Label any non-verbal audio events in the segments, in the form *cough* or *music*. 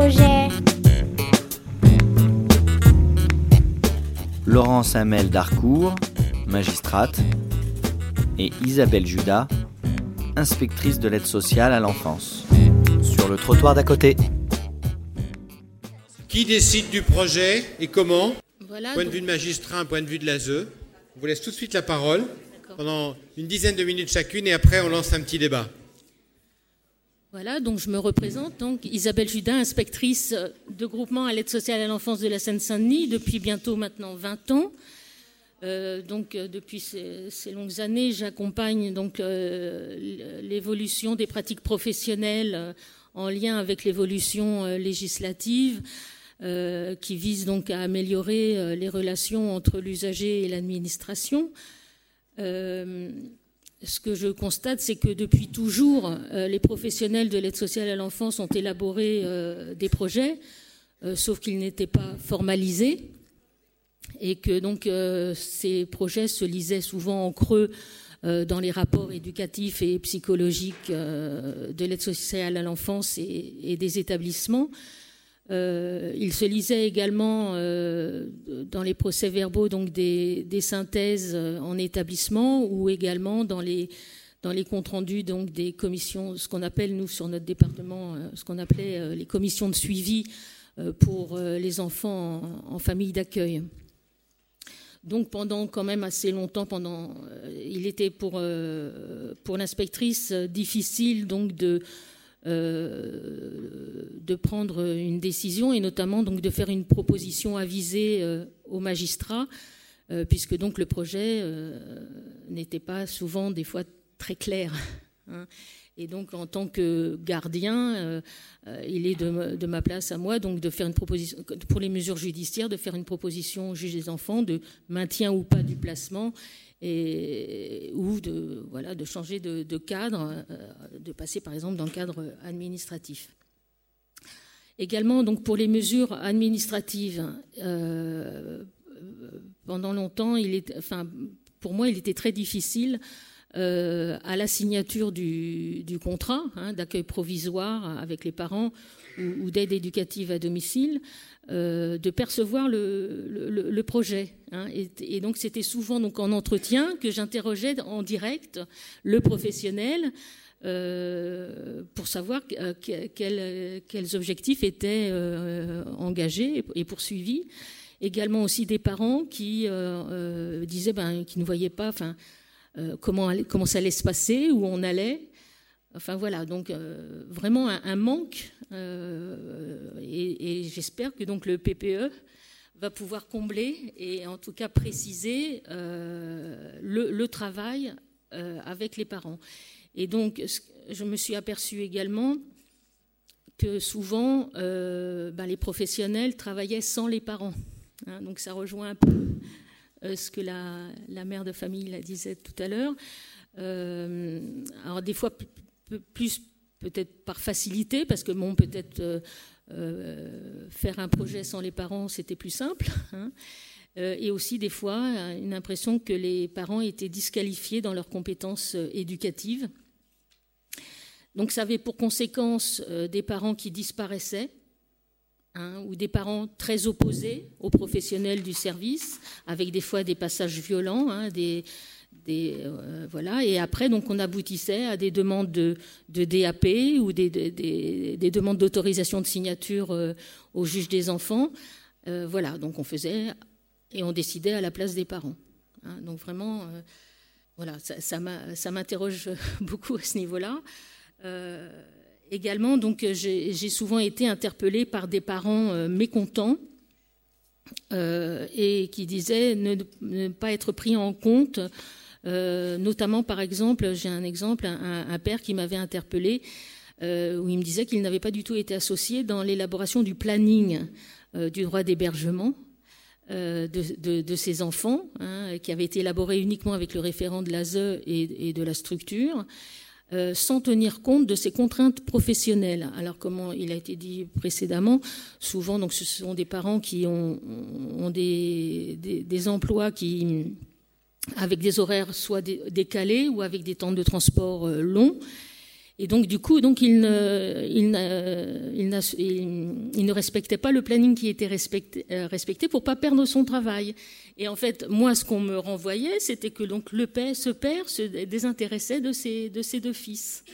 projet. Laurence Hamel d'Arcourt, magistrate, et Isabelle Judas, inspectrice de l'aide sociale à l'enfance. Sur le trottoir d'à côté. Qui décide du projet et comment? Voilà, Point de donc- vue de magistrat, un point de vue de l'ASE. On vous laisse tout de suite la parole pendant une dizaine de minutes chacune et après on lance un petit débat. Voilà, donc je me représente, donc Isabelle Judin, inspectrice de groupement à l'aide sociale à l'enfance de la Seine-Saint-Denis depuis bientôt maintenant 20 ans. Euh, donc euh, depuis ces, longues années, j'accompagne donc euh, l'évolution des pratiques professionnelles en lien avec l'évolution législative qui vise donc à améliorer les relations entre l'usager et l'administration. Ce que je constate, c'est que depuis toujours, euh, les professionnels de l'aide sociale à l'enfance ont élaboré euh, des projets, euh, sauf qu'ils n'étaient pas formalisés, et que donc ces projets se lisaient souvent en creux dans les rapports éducatifs et psychologiques de l'aide sociale à l'enfance et des établissements. Euh, il se lisait également euh, dans les procès-verbaux donc des, synthèses euh, en établissement ou également dans les dans les comptes rendus donc des commissions, ce qu'on appelle nous sur notre département, ce qu'on appelait les commissions de suivi pour les enfants en, en famille d'accueil. Donc pendant quand même assez longtemps, pendant, il était pour pour l'inspectrice difficile donc de de prendre une décision et notamment donc de faire une proposition avisée euh, aux magistrats, euh, puisque donc le projet euh, n'était pas souvent des fois très clair. hein. Et donc en tant que gardien, euh, il est de, ma- place à moi donc de faire une proposition pour les mesures judiciaires, de faire une proposition au juge des enfants de maintien ou pas du placement et ou de voilà de changer de, cadre, euh, de passer par exemple dans le cadre administratif. Également, donc pour les mesures administratives, euh, pendant longtemps, pour moi, il était très difficile euh, à la signature du, contrat hein, d'accueil provisoire avec les parents ou, d'aide éducative à domicile, euh, de percevoir le, projet. hein. Et, donc c'était souvent donc en entretien que j'interrogeais en direct le professionnel euh, pour savoir que- quels, objectifs étaient engagés et poursuivis. Également aussi des parents qui disaient ben, qu'ils ne voyaient pas euh, comment, comment ça allait se passer, où on allait. Enfin voilà, donc euh, vraiment un, manque. euh, et j'espère que donc le PPE va pouvoir combler et en tout cas préciser le, travail avec les parents. Et donc, je me suis aperçue également que souvent, ben, les professionnels travaillaient sans les parents. hein. donc, ça rejoint un peu ce que la, mère de famille la disait tout à l'heure. Euh, alors, des fois, plus peut-être par facilité, parce que bon, peut-être euh, euh, faire un projet sans les parents, c'était plus simple. hein. Euh, et aussi, des fois, euh, une impression que les parents étaient disqualifiés dans leurs compétences euh, éducatives. Donc ça avait pour conséquence euh, des parents qui disparaissaient, hein, ou des parents très opposés aux professionnels du service, avec des fois des passages violents, hein, des, euh, voilà, et après donc on aboutissait à des demandes de, DAP ou des, des- des- des demandes d'autorisation de signature euh, au juge des enfants. Euh, voilà, donc on faisait et on décidait à la place des parents. hein. donc vraiment, voilà, ça m'interroge *laughs* beaucoup à ce niveau-là. Également, donc, euh, j'ai souvent été interpellée par des parents euh, mécontents euh, et qui disaient ne, pas être pris en compte. notamment, par exemple, j'ai un exemple, un, père qui m'avait interpellé euh, où il me disait qu'il n'avait pas du tout été associé dans l'élaboration du planning du droit d'hébergement de, ses enfants, hein, qui avait été élaboré uniquement avec le référent de l'ASE et de la structure, euh, sans tenir compte de ses contraintes professionnelles. Alors, comment il a été dit précédemment, souvent, donc, ce sont des parents qui ont, des, des, emplois qui, avec des horaires soit dé- décalés ou avec des temps de transport euh, longs. Et donc, du coup, donc, il, ne, respectait pas le planning qui était respecté, euh, respecté pour pas perdre son travail. Et en fait, moi, ce qu'on me renvoyait, c'était que donc le père, ce père se désintéressait de ses, de ses deux fils.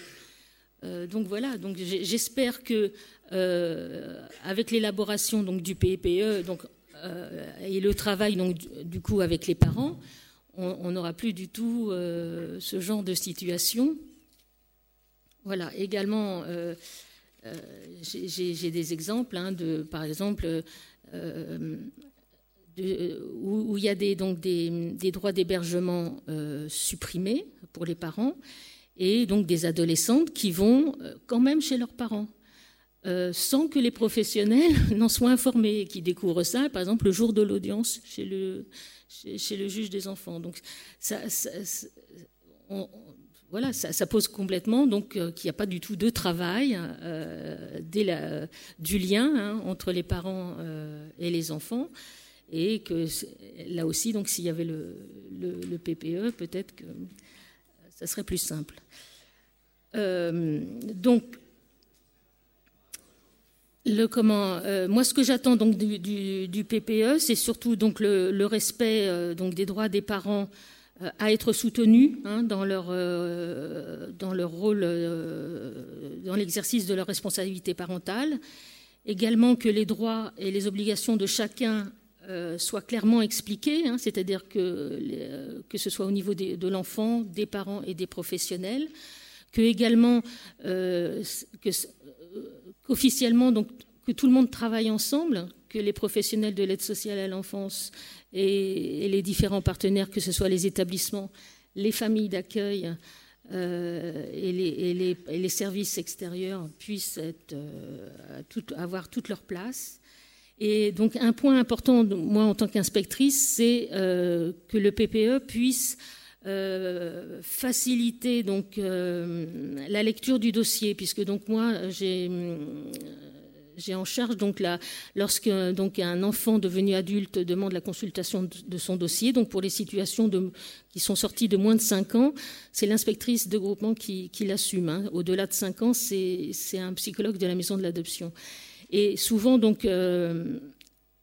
Euh, donc voilà. Donc j'espère que euh, avec l'élaboration donc du PPE, donc et le travail donc coup avec les parents, on n'aura plus du tout ce genre de situation. Voilà, également, euh, euh, j'ai des exemples, hein, de, par exemple, euh, où, il y a des, donc des, droits d'hébergement supprimés pour les parents, et donc des adolescentes qui vont quand même chez leurs parents. sans que les professionnels *laughs* n'en soient informés et qui découvrent ça, par exemple, le jour de l'audience chez le, juge des enfants. Donc, ça, voilà, ça, pose complètement donc euh, qu'il n'y a pas du tout de travail euh, du lien hein, entre les parents euh, et les enfants, et que là aussi, donc s'il y avait le, PPE, peut-être que ça serait plus simple. donc le comment moi ce que j'attends donc du, PPE c'est surtout donc le, respect donc des droits des parents à être soutenus hein, dans, leur, euh, dans leur rôle, euh, dans l'exercice de leur responsabilité parentale. Également que les droits et les obligations de chacun soient clairement expliqués, hein, c'est-à-dire que, que ce soit au niveau de l'enfant, des parents et des professionnels, que également qu'officiellement donc que tout le monde travaille ensemble, que les professionnels de l'aide sociale à l'enfance et, les différents partenaires, que ce soit les établissements, les familles d'accueil euh, et, les, services extérieurs puissent euh, avoir toute leur place. Et donc un point important, moi en tant qu'inspectrice, c'est euh, que le PPE puisse faciliter donc la lecture du dossier, puisque donc moi j'ai j'ai en charge donc là, lorsque donc un enfant devenu adulte demande la consultation de son dossier, donc pour les situations qui sont sorties de moins de 5 ans, c'est l'inspectrice de groupement qui, l'assume. Hein. Au-delà de 5 ans, c'est un psychologue de la maison de l'adoption. Et souvent donc euh,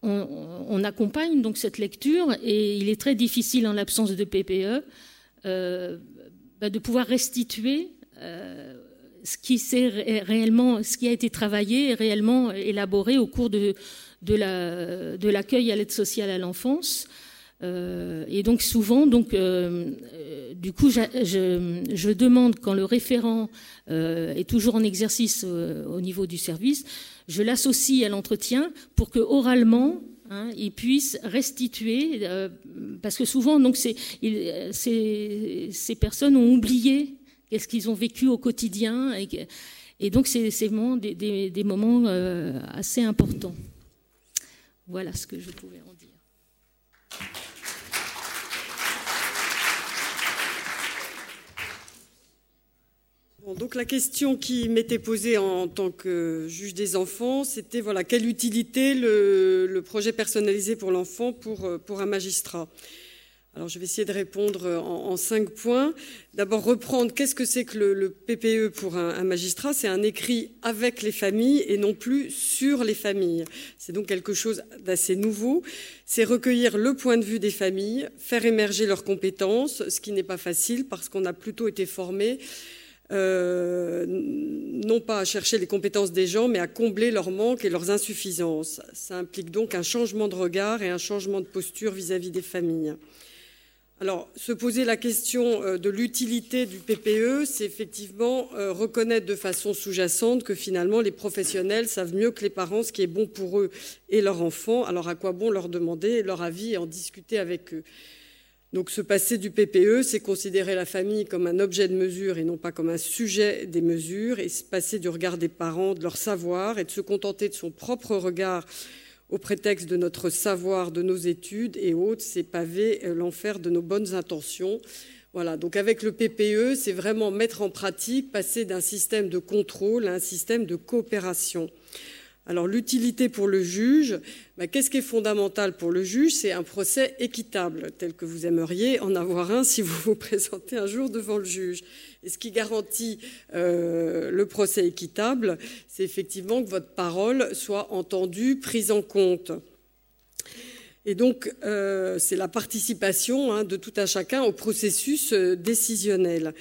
on, accompagne donc cette lecture et il est très difficile en l'absence de PPE euh, bah, de pouvoir restituer euh, ce qui, a été travaillé et réellement élaboré au cours de, l'accueil la, à l'aide sociale à l'enfance. Euh, et donc souvent, donc, euh, du coup, je, demande quand le référent euh, est toujours en exercice au niveau du service, je l'associe à l'entretien pour que oralement, hein, il puisse restituer, parce que souvent, donc, ces personnes ont oublié qu'est-ce qu'ils ont vécu au quotidien. Et, donc, c'est vraiment des, moments euh, assez importants. Voilà ce que je pouvais en dire. donc la question qui m'était posée en tant que juge des enfants, c'était voilà quelle utilité le, projet personnalisé pour l'enfant pour, pour un magistrat? Alors je vais essayer de répondre en, cinq points. D'abord reprendre qu'est-ce que c'est que le, PPE pour un, magistrat? C'est un écrit avec les familles et non plus sur les familles. C'est donc quelque chose d'assez nouveau. C'est recueillir le point de vue des familles, faire émerger leurs compétences, ce qui n'est pas facile parce qu'on a plutôt été formé euh, non pas à chercher les compétences des gens, mais à combler leurs manques et leurs insuffisances. Ça implique donc un changement de regard et un changement de posture vis à -vis des familles. Alors, se poser la question euh, de l'utilité du PPE, c'est effectivement euh, reconnaître de façon sous-jacente que finalement les professionnels savent mieux que les parents ce qui est bon pour eux et leurs enfants. Alors, à quoi bon leur demander leur avis et en discuter avec eux? Donc se passer du PPE, c'est considérer la famille comme un objet de mesure et non pas comme un sujet des mesures, et se passer du regard des parents, de leur savoir, et de se contenter de son propre regard au prétexte de notre savoir, de nos études et autres, c'est pavé euh, l'enfer de nos bonnes intentions. Voilà, donc avec le PPE, c'est vraiment mettre en pratique, passer d'un système de contrôle à un système de coopération. Alors l'utilité pour le juge, bah, qu'est-ce qui est fondamental pour le juge? C'est un procès équitable, tel que vous aimeriez en avoir un si vous vous *laughs* présentez un jour devant le juge. Et ce qui garantit euh, le procès équitable, c'est effectivement que votre parole soit entendue, prise en compte. Et donc, euh, c'est la participation hein, de tout un chacun au processus euh, décisionnel.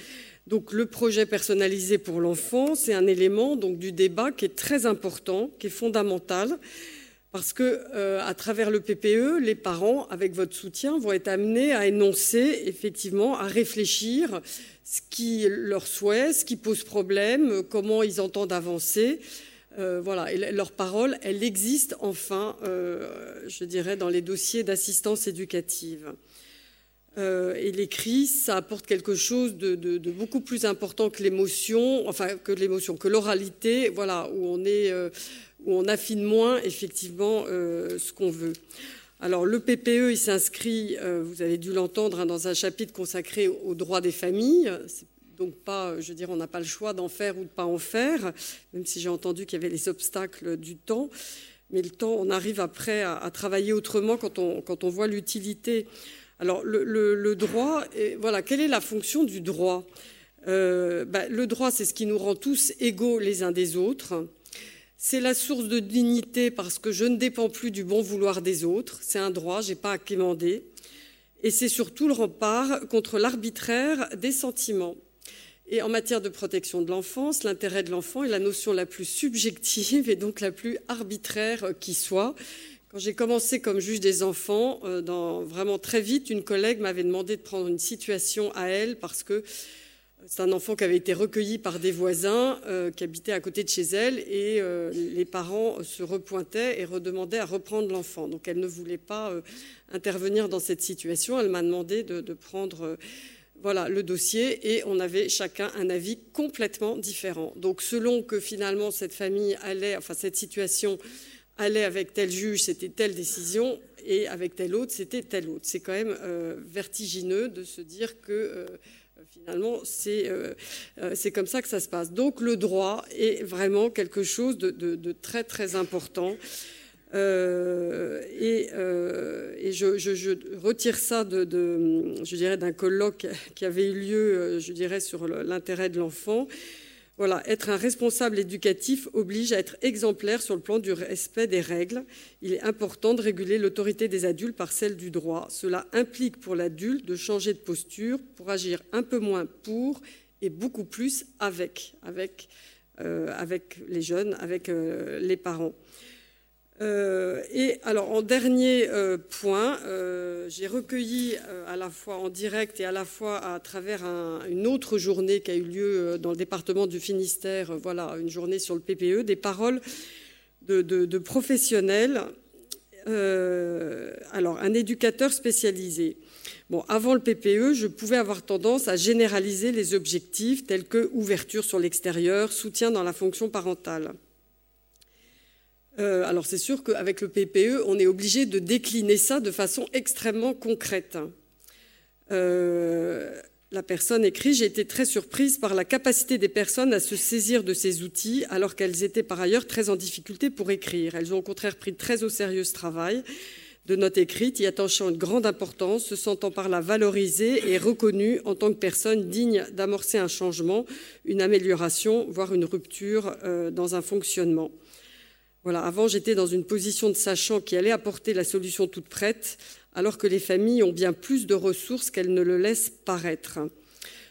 Donc, le projet personnalisé pour l'enfant, c'est un élément du débat qui est très important, qui est fondamental, parce que à travers le PPE, les parents, avec votre soutien, vont être amenés à énoncer, effectivement, à réfléchir ce qui leur souhaite, ce qui pose problème, comment ils entendent avancer. Euh, voilà, et leur parole, elle existe enfin, euh, je dirais, dans les dossiers d'assistance éducative. Euh, et l'écrit, ça apporte quelque chose de, beaucoup plus important que l'émotion, enfin que l'émotion, que l'oralité, voilà, où on est, où on affine moins effectivement ce qu'on veut. Alors le PPE, il s'inscrit, euh, vous avez dû l'entendre, hein, dans un chapitre consacré aux droits des familles. Donc pas, je veux dire, on n'a pas le choix d'en faire ou de pas en faire, même si j'ai entendu qu'il y avait les obstacles du temps. Mais le temps, on arrive après à, travailler autrement quand on, quand on voit l'utilité. Alors le, droit, voilà, quelle est la fonction du droit? Euh, ben, Le droit, c'est ce qui nous rend tous égaux les uns des autres. C'est la source de dignité parce que je ne dépends plus du bon vouloir des autres. C'est un droit, je n'ai pas à quémander. Et c'est surtout le rempart contre l'arbitraire des sentiments. Et en matière de protection de l'enfance, l'intérêt de l'enfant est la notion la plus subjective et donc la plus arbitraire qui soit. Quand j'ai commencé comme juge des enfants, euh, dans, vraiment très vite, une collègue m'avait demandé de prendre une situation à elle parce que c'est un enfant qui avait été recueilli par des voisins euh, qui habitaient à côté de chez elle et euh, les parents se repointaient et redemandaient à reprendre l'enfant. Donc elle ne voulait pas euh, intervenir dans cette situation. Elle m'a demandé de, prendre voilà, le dossier et on avait chacun un avis complètement différent. Donc selon que finalement cette famille allait, enfin cette situation allait avec tel juge, c'était telle décision et avec tel autre, c'était telle autre. C'est quand même vertigineux de se dire que Finalement, euh, euh, c'est comme ça que ça se passe. Donc le droit est vraiment quelque chose de, très très important. Euh, et, je, retire ça de, je dirais d'un colloque qui avait eu lieu, je dirais, sur l'intérêt de l'enfant. Voilà, être un responsable éducatif oblige à être exemplaire sur le plan du respect des règles. Il est important de réguler l'autorité des adultes par celle du droit. Cela implique pour l'adulte de changer de posture pour agir un peu moins pour et beaucoup plus avec, euh, les jeunes, avec euh, les parents. Euh, et alors en dernier euh, point, euh, j'ai recueilli à la fois en direct et à la fois à travers une autre journée qui a eu lieu dans le département du Finistère, voilà, une journée sur le PPE, des paroles de, professionnels. alors un éducateur spécialisé. Bon, avant le PPE, je pouvais avoir tendance à généraliser les objectifs tels que ouverture sur l'extérieur, soutien dans la fonction parentale. Euh, alors c'est sûr qu'avec le PPE, on est obligé de décliner ça de façon extrêmement concrète. Euh, la personne écrit J'ai été très surprise par la capacité des personnes à se saisir de ces outils alors qu'elles étaient par ailleurs très en difficulté pour écrire. Elles ont au contraire pris très au sérieux ce travail de notes écrites, y attachant une grande importance, se sentant par là valorisées et reconnues en tant que personnes dignes d'amorcer un changement, une amélioration, voire une rupture euh, dans un fonctionnement. Voilà, avant, j'étais dans une position de sachant qui allait apporter la solution toute prête, alors que les familles ont bien plus de ressources qu'elles ne le laissent paraître.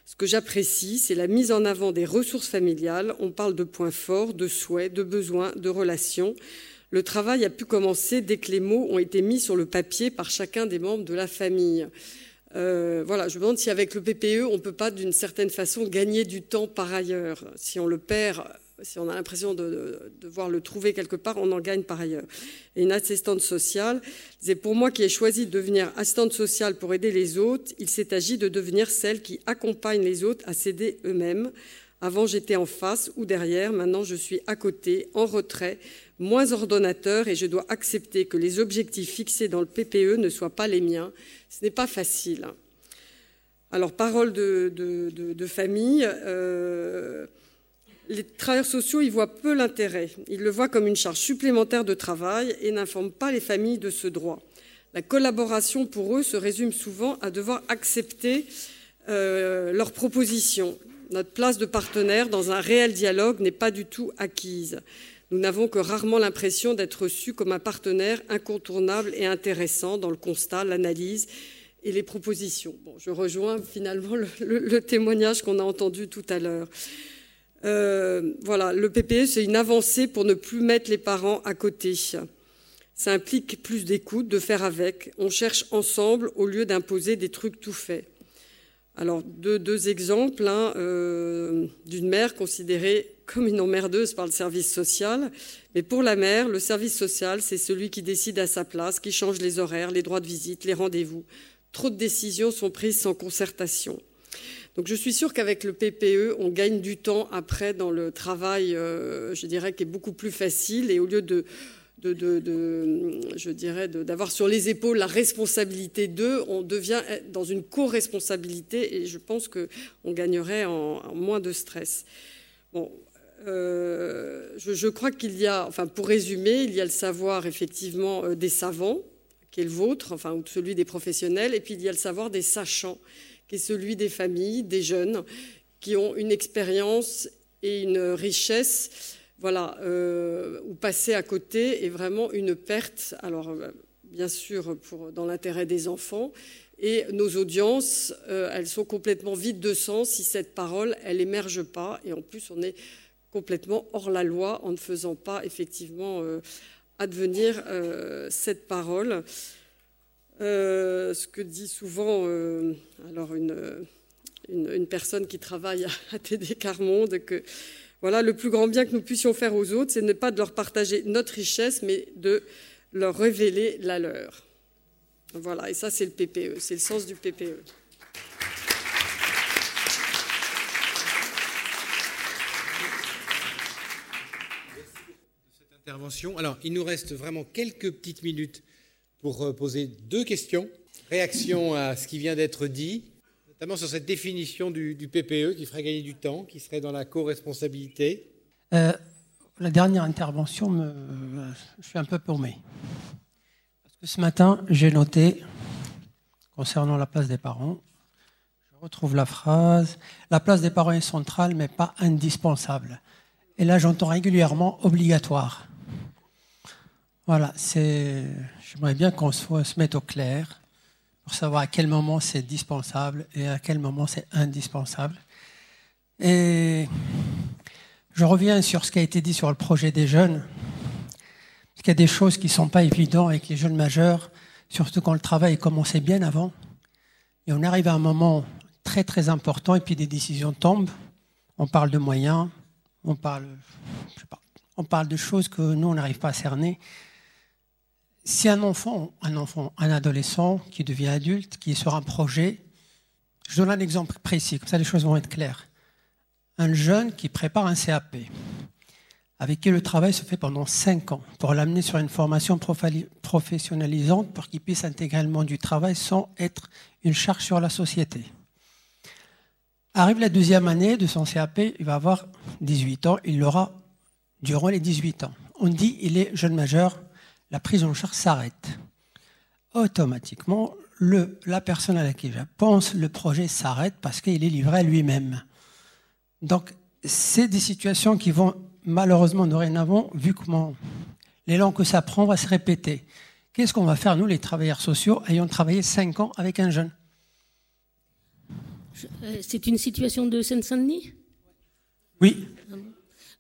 Ce que j'apprécie, c'est la mise en avant des ressources familiales. On parle de points forts, de souhaits, de besoins, de relations. Le travail a pu commencer dès que les mots ont été mis sur le papier par chacun des membres de la famille. Euh, voilà, je me demande si avec le PPE, on ne peut pas d'une certaine façon gagner du temps par ailleurs. Si on le perd si on a l'impression de, devoir le trouver quelque part, on en gagne par ailleurs. Et une assistante sociale, c'est pour moi qui ai choisi de devenir assistante sociale pour aider les autres, il s'est agi de devenir celle qui accompagne les autres à s'aider eux-mêmes. Avant, j'étais en face ou derrière, maintenant je suis à côté, en retrait, moins ordonnateur et je dois accepter que les objectifs fixés dans le PPE ne soient pas les miens. Ce n'est pas facile. Alors, parole de, famille. Euh, les travailleurs sociaux y voient peu l'intérêt. Ils le voient comme une charge supplémentaire de travail et n'informent pas les familles de ce droit. La collaboration pour eux se résume souvent à devoir accepter euh, leurs propositions. Notre place de partenaire dans un réel dialogue n'est pas du tout acquise. Nous n'avons que rarement l'impression d'être reçus comme un partenaire incontournable et intéressant dans le constat, l'analyse et les propositions. Bon, je rejoins finalement le, témoignage qu'on a entendu tout à l'heure. Euh, voilà, le PPE, c'est une avancée pour ne plus mettre les parents à côté. Ça implique plus d'écoute, de faire avec. On cherche ensemble au lieu d'imposer des trucs tout faits. Alors, deux, exemples hein, euh, d'une mère considérée comme une emmerdeuse par le service social. Mais pour la mère, le service social, c'est celui qui décide à sa place, qui change les horaires, les droits de visite, les rendez-vous. Trop de décisions sont prises sans concertation. Donc je suis sûre qu'avec le PPE, on gagne du temps après dans le travail, euh, je dirais, qui est beaucoup plus facile. Et au lieu de d'avoir sur les épaules la responsabilité d'eux, on devient dans une co-responsabilité et je pense qu'on gagnerait en, moins de stress. Bon, euh, je, crois qu'il y a, enfin pour résumer, il y a le savoir effectivement euh, des savants, qui est le vôtre, enfin ou celui des professionnels, et puis il y a le savoir des sachants, qui est celui des familles, des jeunes, qui ont une expérience et une richesse voilà, euh, ou passer à côté est vraiment une perte. Alors, euh, bien sûr, pour, dans l'intérêt des enfants. Et nos audiences, euh, elles sont complètement vides de sens si cette parole, elle émerge pas. Et en plus, on est complètement hors la loi en ne faisant pas effectivement advenir cette parole. Ce que dit souvent, alors une, une, personne qui travaille à TD Carmonde, que voilà, le plus grand bien que nous puissions faire aux autres, c'est ne pas de leur partager notre richesse, mais de leur révéler la leur. Voilà, et ça c'est le PPE, c'est le sens du PPE. Alors, il nous reste vraiment quelques petites minutes pour euh, poser deux questions. Réaction à ce qui vient d'être dit notamment sur cette définition du, PPE qui ferait gagner du temps, qui serait dans la co-responsabilité euh, La dernière intervention, me, je suis un peu paumé. Parce que ce matin, j'ai noté, concernant la place des parents, je retrouve la phrase, la place des parents est centrale mais pas indispensable. Et là, j'entends régulièrement obligatoire. Voilà. J'aimerais bien qu'on se mette au clair pour savoir à quel moment c'est dispensable et à quel moment c'est indispensable. Et je reviens sur ce qui a été dit sur le projet des jeunes, parce qu'il y a des choses qui ne sont pas évidentes avec les jeunes majeurs, surtout quand le travail commençait bien avant. Et on arrive à un moment très très important et puis des décisions tombent. On parle de moyens, on parle, on parle de choses que nous on n'arrive pas à cerner. Si un enfant, un adolescent qui devient adulte, qui est sur un projet, je donne un exemple précis, comme ça les choses vont être claires. Un jeune qui prépare un CAP, avec qui le travail se fait pendant cinq ans, pour l'amener sur une formation professionnalisante, pour qu'il puisse intégrer le monde du travail sans être une charge sur la société. Arrive la deuxième année de son CAP, il va avoir 18 ans, il l'aura durant les 18 ans. On dit il est jeune majeur, la prise en charge s'arrête. Automatiquement, le, la personne à laquelle je pense, le projet s'arrête parce qu'il est livré à lui-même. Donc, c'est des situations qui vont malheureusement dorénavant, vu comment l'élan que ça prend va se répéter. Qu'est-ce qu'on va faire, nous, les travailleurs sociaux, ayant travaillé cinq ans avec un jeune? Euh, C'est une situation de Seine-Saint-Denis? Oui.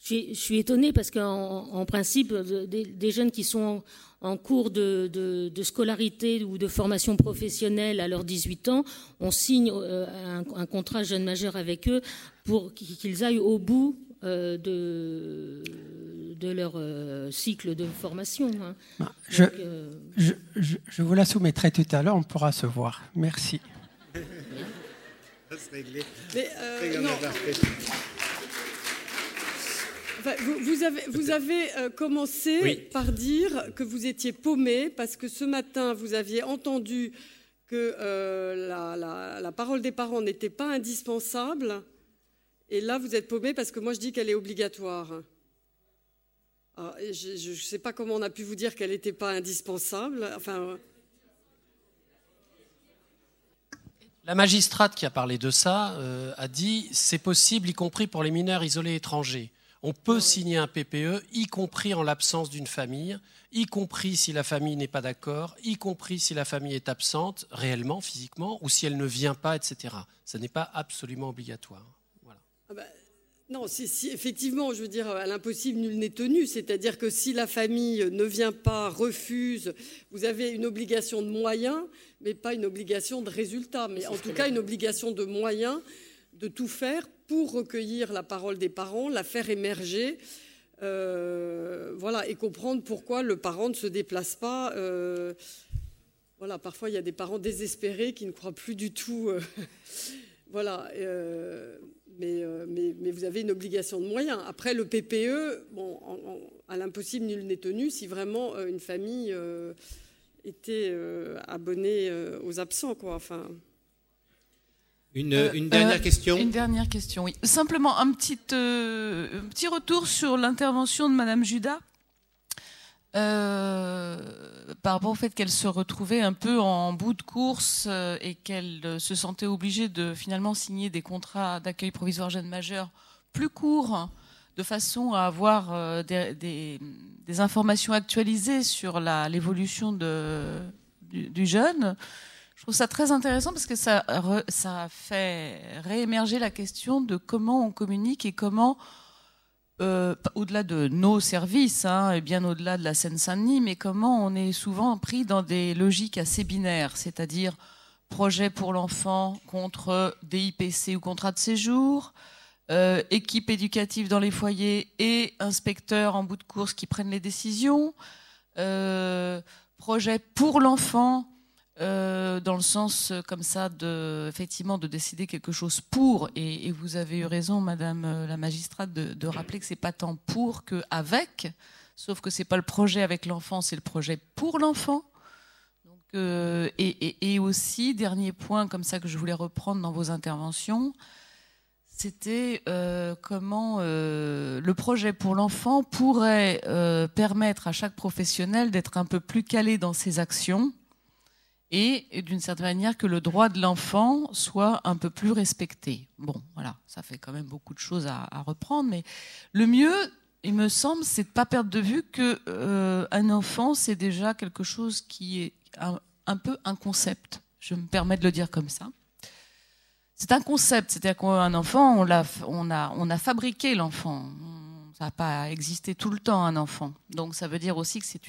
Je suis, étonnée parce qu'en principe, des, jeunes qui sont en, cours de, scolarité ou de formation professionnelle à leurs 18 ans, on signe euh, un, contrat jeune majeur avec eux pour qu'ils aillent au bout euh, de, de leur euh, cycle de formation. Hein. Bah, je, je, vous la soumettrai tout à l'heure, on pourra se voir. Merci. *laughs* Mais, vous, avez, vous avez euh, commencé par dire que vous étiez paumé parce que ce matin, vous aviez entendu que euh, la, parole des parents n'était pas indispensable. Et là, vous êtes paumé parce que moi, je dis qu'elle est obligatoire. Ah, je ne sais pas comment on a pu vous dire qu'elle n'était pas indispensable. Enfin, La magistrate qui a parlé de ça euh, a dit c'est possible, y compris pour les mineurs isolés étrangers. On peut signer un PPE, y compris en l'absence d'une famille, y compris si la famille n'est pas d'accord, y compris si la famille est absente réellement, physiquement, ou si elle ne vient pas, etc. Ce n'est pas absolument obligatoire. Voilà. Ah bah, non, si, effectivement, je veux dire, à l'impossible, nul n'est tenu. C'est-à-dire que si la famille ne vient pas, refuse, vous avez une obligation de moyens, mais pas une obligation de résultat. Mais en tout cas, une obligation de moyens de tout faire pour recueillir la parole des parents, la faire émerger, euh, voilà, et comprendre pourquoi le parent ne se déplace pas. Euh, voilà, parfois il y a des parents désespérés qui ne croient plus du tout. Euh, *laughs* voilà. Mais, vous avez une obligation de moyens. Après, le PPE, bon, à l'impossible, nul n'est tenu si vraiment une famille était abonnée aux absents. Quoi. Enfin... Une, dernière question? Une dernière question, oui. Simplement un petit, un petit retour sur l'intervention de Madame Judas. Euh, par rapport au fait qu'elle se retrouvait un peu en bout de course euh, et qu'elle euh, se sentait obligée de finalement signer des contrats d'accueil provisoire jeune majeur plus courts, de façon à avoir des, informations actualisées sur l'évolution du, du, jeune. Je trouve ça très intéressant parce que ça, fait réémerger la question de comment on communique et comment euh, au-delà de nos services, hein, et bien au-delà de la Seine-Saint-Denis, mais comment on est souvent pris dans des logiques assez binaires, c'est-à-dire projet pour l'enfant contre DIPC ou contrat de séjour, euh, équipe éducative dans les foyers et inspecteurs en bout de course qui prennent les décisions, euh, projet pour l'enfant euh, dans le sens euh, comme ça de effectivement de décider quelque chose pour et, vous avez eu raison Madame euh, la magistrate de, rappeler que c'est pas tant pour que avec sauf que c'est pas le projet avec l'enfant c'est le projet pour l'enfant. Et, aussi dernier point comme ça que je voulais reprendre dans vos interventions c'était comment le projet pour l'enfant pourrait permettre à chaque professionnel d'être un peu plus calé dans ses actions et d'une certaine manière que le droit de l'enfant soit un peu plus respecté. Bon, voilà, ça fait quand même beaucoup de choses à, reprendre, mais le mieux, il me semble, c'est de pas perdre de vue que euh, un enfant, c'est déjà quelque chose qui est un, peu un concept. Je me permets de le dire comme ça. C'est un concept, c'est-à-dire qu'un enfant, on a fabriqué l'enfant ça n'a pas existé tout le temps un enfant. Donc ça veut dire aussi que c'est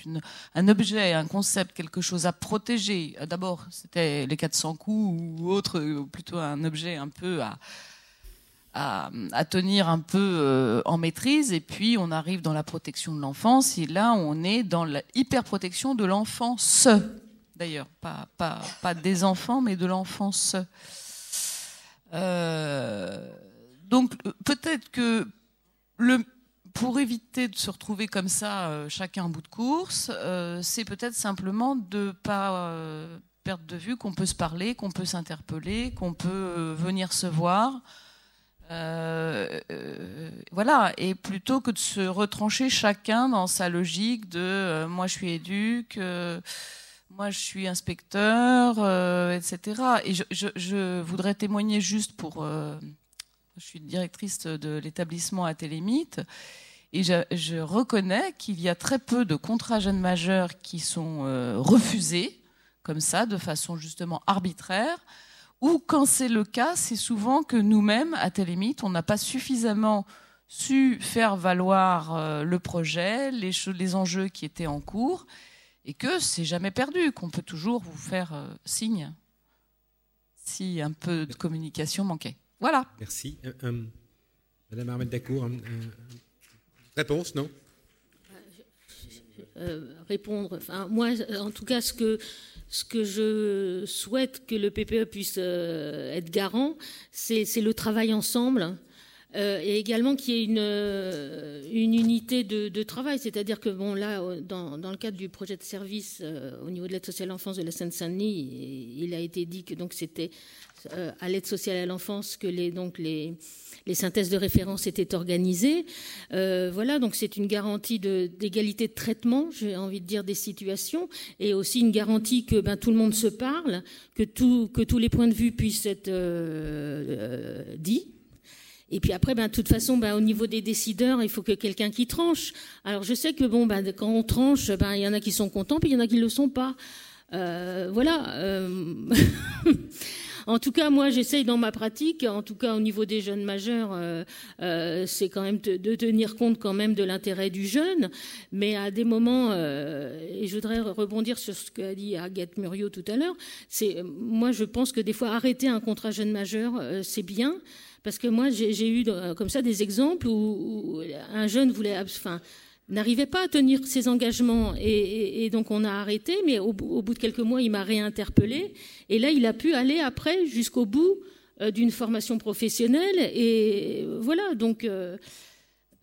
un objet, un concept, quelque chose à protéger. D'abord, c'était les 400 coups ou autre, plutôt un objet un peu à, tenir un peu euh, en maîtrise. Et puis on arrive dans la protection de l'enfance. Et là, on est dans la hyper-protection de l'enfance. D'ailleurs, pas des enfants, mais de l'enfance. Euh, donc peut-être que le pour éviter de se retrouver comme ça, euh, chacun en bout de course, euh, c'est peut-être simplement de ne pas euh, perdre de vue qu'on peut se parler, qu'on peut s'interpeller, qu'on peut venir se voir. voilà, et plutôt que de se retrancher chacun dans sa logique de moi je suis éduque, moi je suis inspecteur, etc. Et je, je, voudrais témoigner juste pour je suis directrice de l'établissement à Télémite. Et je, reconnais qu'il y a très peu de contrats jeunes majeurs qui sont euh, refusés, comme ça, de façon justement arbitraire, ou quand c'est le cas, c'est souvent que nous-mêmes, à Télémite, on n'a pas suffisamment su faire valoir euh, le projet, les, enjeux qui étaient en cours, et que c'est jamais perdu, qu'on peut toujours vous faire euh, signe si un peu de communication manquait. Voilà. Merci. Madame Armel Dacour, réponse, non euh, Répondre. Enfin, moi, en tout cas, ce que, ce que je souhaite que le PPE puisse euh, être garant, c'est le travail ensemble. Euh, et également qu'il y ait une, une unité de, travail, c'est-à-dire que bon là, dans, dans, le cadre du projet de service au niveau de l'aide sociale à l'enfance de la Seine-Saint-Denis, il a été dit que donc c'était à l'aide sociale à l'enfance que les, donc les, les synthèses de référence étaient organisées. Euh, voilà, donc c'est une garantie d'égalité de, traitement, j'ai envie de dire, des situations, et aussi une garantie que ben, tout le monde se parle, que, tout, que tous les points de vue puissent être euh, euh, dits. Et puis après, ben, de toute façon, ben, au niveau des décideurs, il faut que quelqu'un qui tranche. Alors je sais que bon, ben, quand on tranche, ben, il y en a qui sont contents, puis il y en a qui ne le sont pas. voilà. *laughs* En tout cas, moi, j'essaye dans ma pratique, en tout cas au niveau des jeunes majeurs, euh, euh, c'est quand même de, tenir compte quand même de l'intérêt du jeune. Mais à des moments, euh, et je voudrais rebondir sur ce qu'a dit Agathe Muriot tout à l'heure, c'est moi, je pense que des fois arrêter un contrat jeune majeur, c'est bien. Parce que moi, j'ai eu comme ça des exemples où, un jeune voulait, n'arrivait pas à tenir ses engagements et, donc on a arrêté, mais au, bout de quelques mois, il m'a réinterpellé et là, il a pu aller après jusqu'au bout euh, d'une formation professionnelle et voilà, donc euh,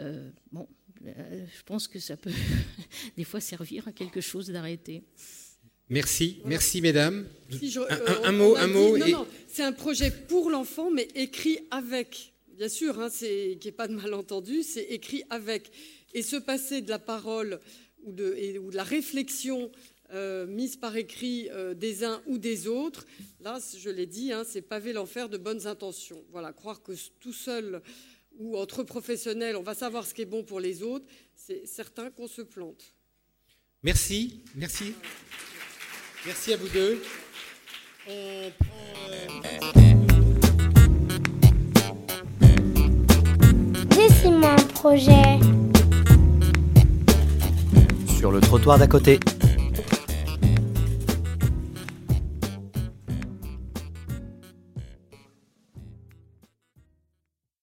euh, bon, je pense que ça peut *laughs* des fois servir à quelque chose d'arrêter. Merci, merci mesdames. un, mot, un mot. c'est un projet pour l'enfant, mais écrit avec. Bien sûr, hein, qu'il n'y ait pas de malentendu, c'est écrit avec et se passer de la parole ou de, la réflexion euh, mise par écrit euh, des uns ou des autres, là, je l'ai dit, hein, c'est pavé l'enfer de bonnes intentions. Voilà, croire que tout seul ou entre professionnels, on va savoir ce qui est bon pour les autres, c'est certain qu'on se plante. Merci, merci. Merci à vous deux. On prend, euh... projet sur le trottoir d'à côté.